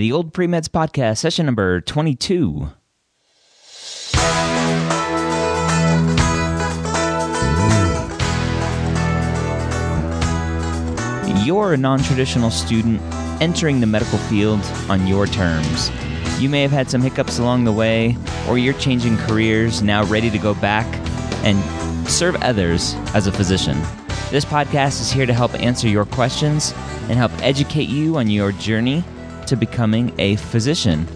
the Old Pre-Meds Podcast, session number 22. You're a non traditional student entering the medical field on your terms. You may have had some hiccups along the way, or you're changing careers, now ready to go back and serve others as a physician. This podcast is here to help answer your questions and help educate you on your journey to becoming a physician.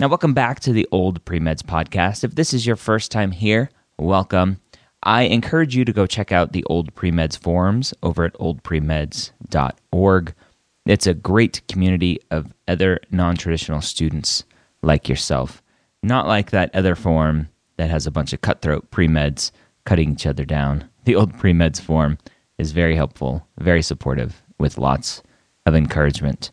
Now, welcome back to the Old Pre-Meds podcast. If this is your first time here, welcome. I encourage you to go check out the Old Pre-Meds forums over at oldpremeds.org. It's a great community of other non traditional students like yourself. Not like that other forum that has a bunch of cutthroat pre meds cutting each other down. The old pre meds forum is very helpful, very supportive, with lots of encouragement.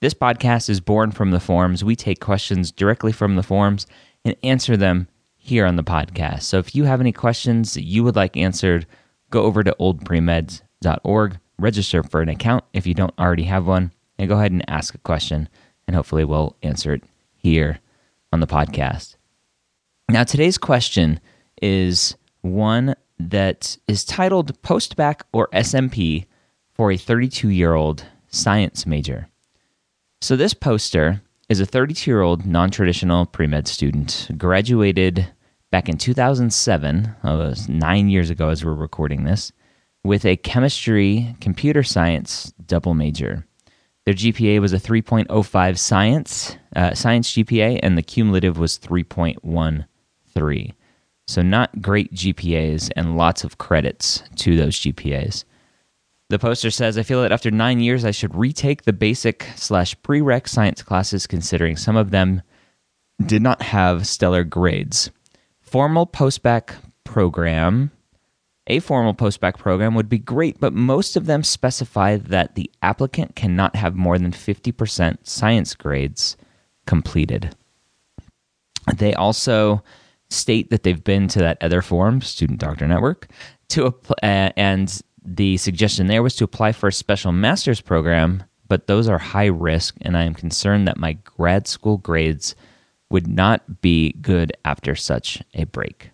This podcast is born from the forums. We take questions directly from the forums and answer them here on the podcast. So if you have any questions that you would like answered, go over to oldpremeds.org, register for an account if you don't already have one, and go ahead and ask a question, and hopefully we'll answer it here on the podcast. Now, today's question is one that is titled Postbac or SMP for a 32 year old science major. So, this poster is a 32 year old non traditional pre med student, graduated back in 2007, oh, was nine years ago as we're recording this, with a chemistry computer science double major. Their GPA was a 3.05 science, uh, science GPA, and the cumulative was 3.13. So, not great GPAs and lots of credits to those GPAs. The poster says, I feel that after nine years, I should retake the basic slash prereq science classes, considering some of them did not have stellar grades. Formal postbac program, a formal postbac program would be great, but most of them specify that the applicant cannot have more than 50% science grades completed. They also state that they've been to that other forum, Student Doctor Network, to uh, and the suggestion there was to apply for a special master's program, but those are high risk, and I am concerned that my grad school grades would not be good after such a break.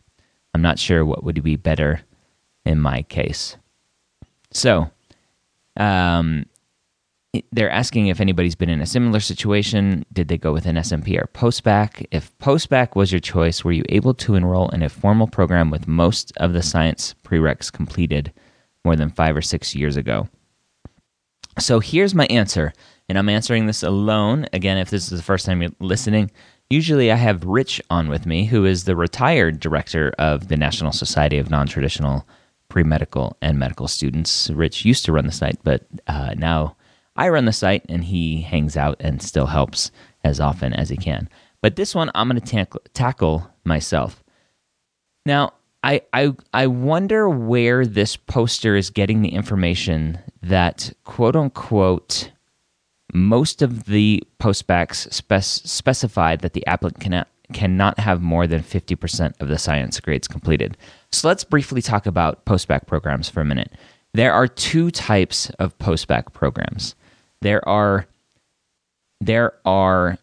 I'm not sure what would be better in my case. So, um, they're asking if anybody's been in a similar situation. Did they go with an SMP or postbac? If postbac was your choice, were you able to enroll in a formal program with most of the science prereqs completed? More than five or six years ago. So here's my answer, and I'm answering this alone. Again, if this is the first time you're listening, usually I have Rich on with me, who is the retired director of the National Society of Non Traditional Pre Medical and Medical Students. Rich used to run the site, but uh, now I run the site, and he hangs out and still helps as often as he can. But this one I'm going to tackle myself. Now, I, I I wonder where this poster is getting the information that quote unquote most of the postbacs spec- specified that the applicant cannot, cannot have more than 50% of the science grades completed. So let's briefly talk about postbac programs for a minute. There are two types of postbac programs. There are there are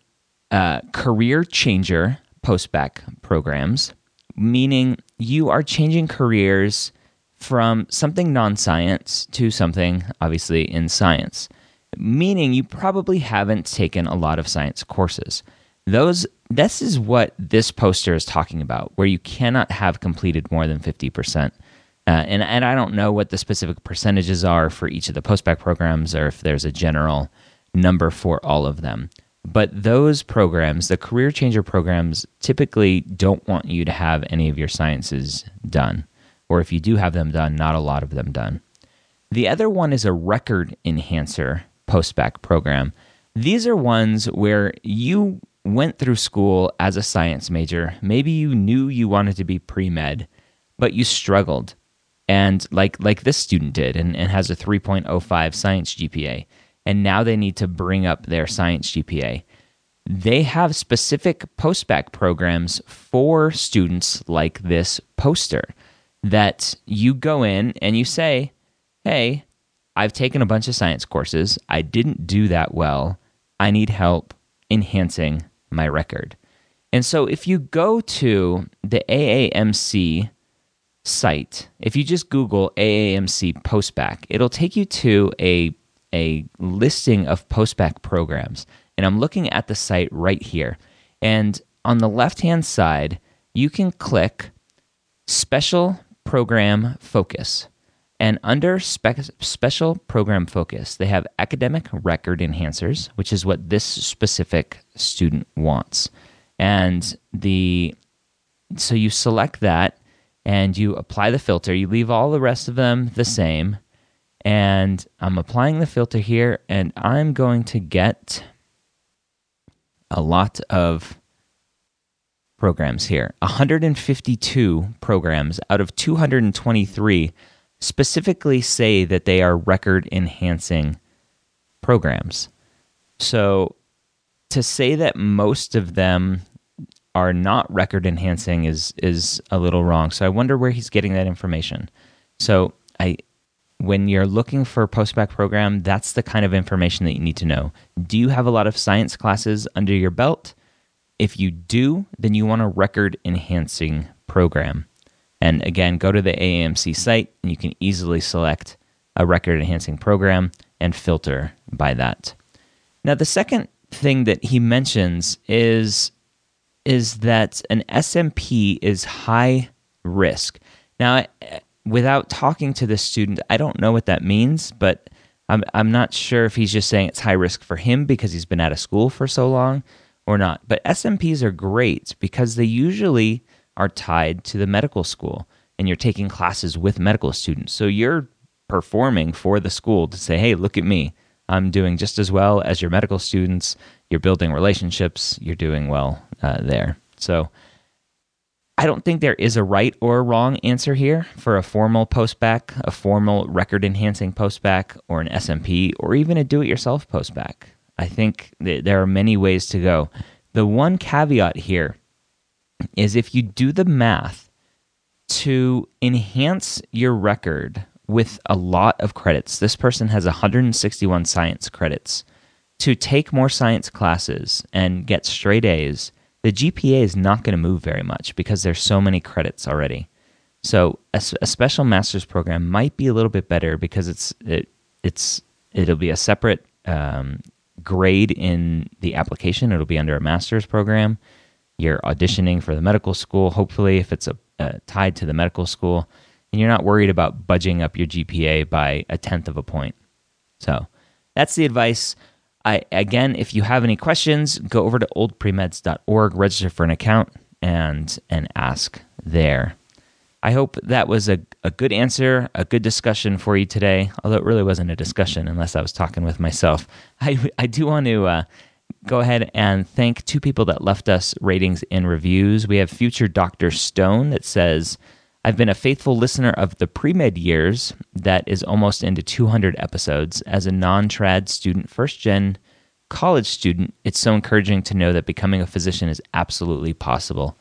uh, career changer postbac programs, meaning you are changing careers from something non science to something obviously in science, meaning you probably haven't taken a lot of science courses. Those this is what this poster is talking about, where you cannot have completed more than 50%. Uh, and, and I don't know what the specific percentages are for each of the postbac programs or if there's a general number for all of them. But those programs, the career changer programs, typically don't want you to have any of your sciences done. Or if you do have them done, not a lot of them done. The other one is a record enhancer postbac program. These are ones where you went through school as a science major. Maybe you knew you wanted to be pre med, but you struggled. And like like this student did and, and has a 3.05 science GPA and now they need to bring up their science GPA. They have specific postbac programs for students like this poster that you go in and you say, Hey, I've taken a bunch of science courses. I didn't do that well. I need help enhancing my record. And so if you go to the AAMC site, if you just Google AAMC postbac, it'll take you to a, a listing of Postbac programs. And I'm looking at the site right here. And on the left hand side, you can click Special Program Focus. And under spe- Special Program Focus, they have Academic Record Enhancers, which is what this specific student wants. And the so you select that and you apply the filter. You leave all the rest of them the same. And I'm applying the filter here, and I'm going to get a lot of programs here 152 programs out of 223 specifically say that they are record enhancing programs. So to say that most of them are not record enhancing is is a little wrong. So I wonder where he's getting that information. So I when you're looking for a postbac program, that's the kind of information that you need to know. Do you have a lot of science classes under your belt? If you do, then you want a record enhancing program. And again, go to the AAMC site and you can easily select a record enhancing program and filter by that. Now, the second thing that he mentions is is that an SMP is high risk. Now, without talking to the student, I don't know what that means, but I'm I'm not sure if he's just saying it's high risk for him because he's been out of school for so long or not. But SMPs are great because they usually are tied to the medical school and you're taking classes with medical students. So you're performing for the school to say, "Hey, look at me. I'm doing just as well as your medical students. You're building relationships. You're doing well uh, there." So I don't think there is a right or a wrong answer here for a formal postbac, a formal record enhancing postbac, or an SMP, or even a do it yourself postbac. I think there are many ways to go. The one caveat here is if you do the math to enhance your record with a lot of credits, this person has 161 science credits. To take more science classes and get straight A's, the GPA is not going to move very much because there's so many credits already. So a, a, special master's program might be a little bit better because it's it, it's it'll be a separate um, grade in the application. It'll be under a master's program. You're auditioning for the medical school. Hopefully, if it's a, uh, tied to the medical school, and you're not worried about budging up your GPA by a tenth of a point. So that's the advice. I again, if you have any questions, go over to oldpremeds.org, register for an account, and and ask there. I hope that was a, a good answer, a good discussion for you today. Although it really wasn't a discussion unless I was talking with myself. I I do want to uh, go ahead and thank two people that left us ratings and reviews. We have future Dr. Stone that says, I've been a faithful listener of the pre med years that is almost into 200 episodes. As a non trad student, first gen college student, it's so encouraging to know that becoming a physician is absolutely possible.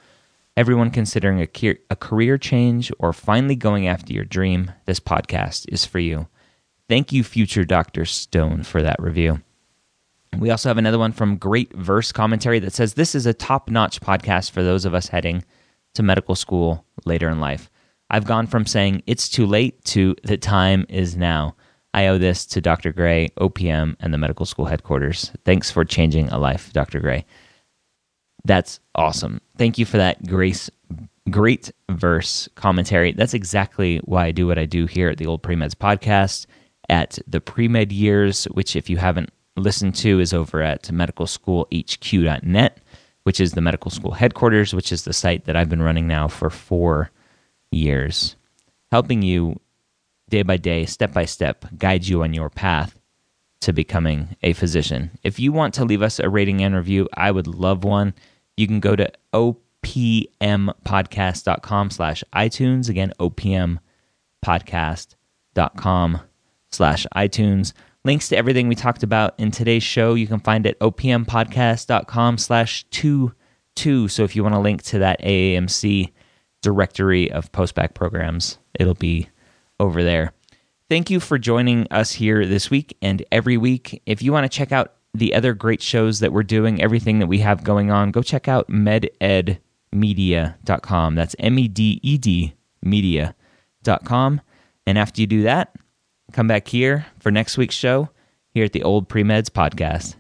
Everyone considering a, a career change or finally going after your dream, this podcast is for you. Thank you, future Dr. Stone, for that review. We also have another one from Great Verse Commentary that says this is a top notch podcast for those of us heading to medical school later in life. I've gone from saying it's too late to the time is now. I owe this to Dr. Gray, OPM, and the medical school headquarters. Thanks for changing a life, Dr. Gray. That's awesome. Thank you for that grace, great verse commentary. That's exactly why I do what I do here at the Old Premeds podcast at the Premed Years, which, if you haven't listened to, is over at medicalschoolhq.net, which is the medical school headquarters, which is the site that I've been running now for four years, helping you day by day, step by step, guide you on your path to becoming a physician. If you want to leave us a rating and review, I would love one. You can go to opmpodcast.com slash iTunes. Again, opmpodcast.com slash iTunes. Links to everything we talked about in today's show you can find at opmpodcast.com slash two two. So if you want to link to that AAMC directory of postbac programs. It'll be over there. Thank you for joining us here this week and every week. If you want to check out the other great shows that we're doing, everything that we have going on, go check out mededmedia.com. That's M E D E D media.com. And after you do that, come back here for next week's show here at the Old Premeds Podcast.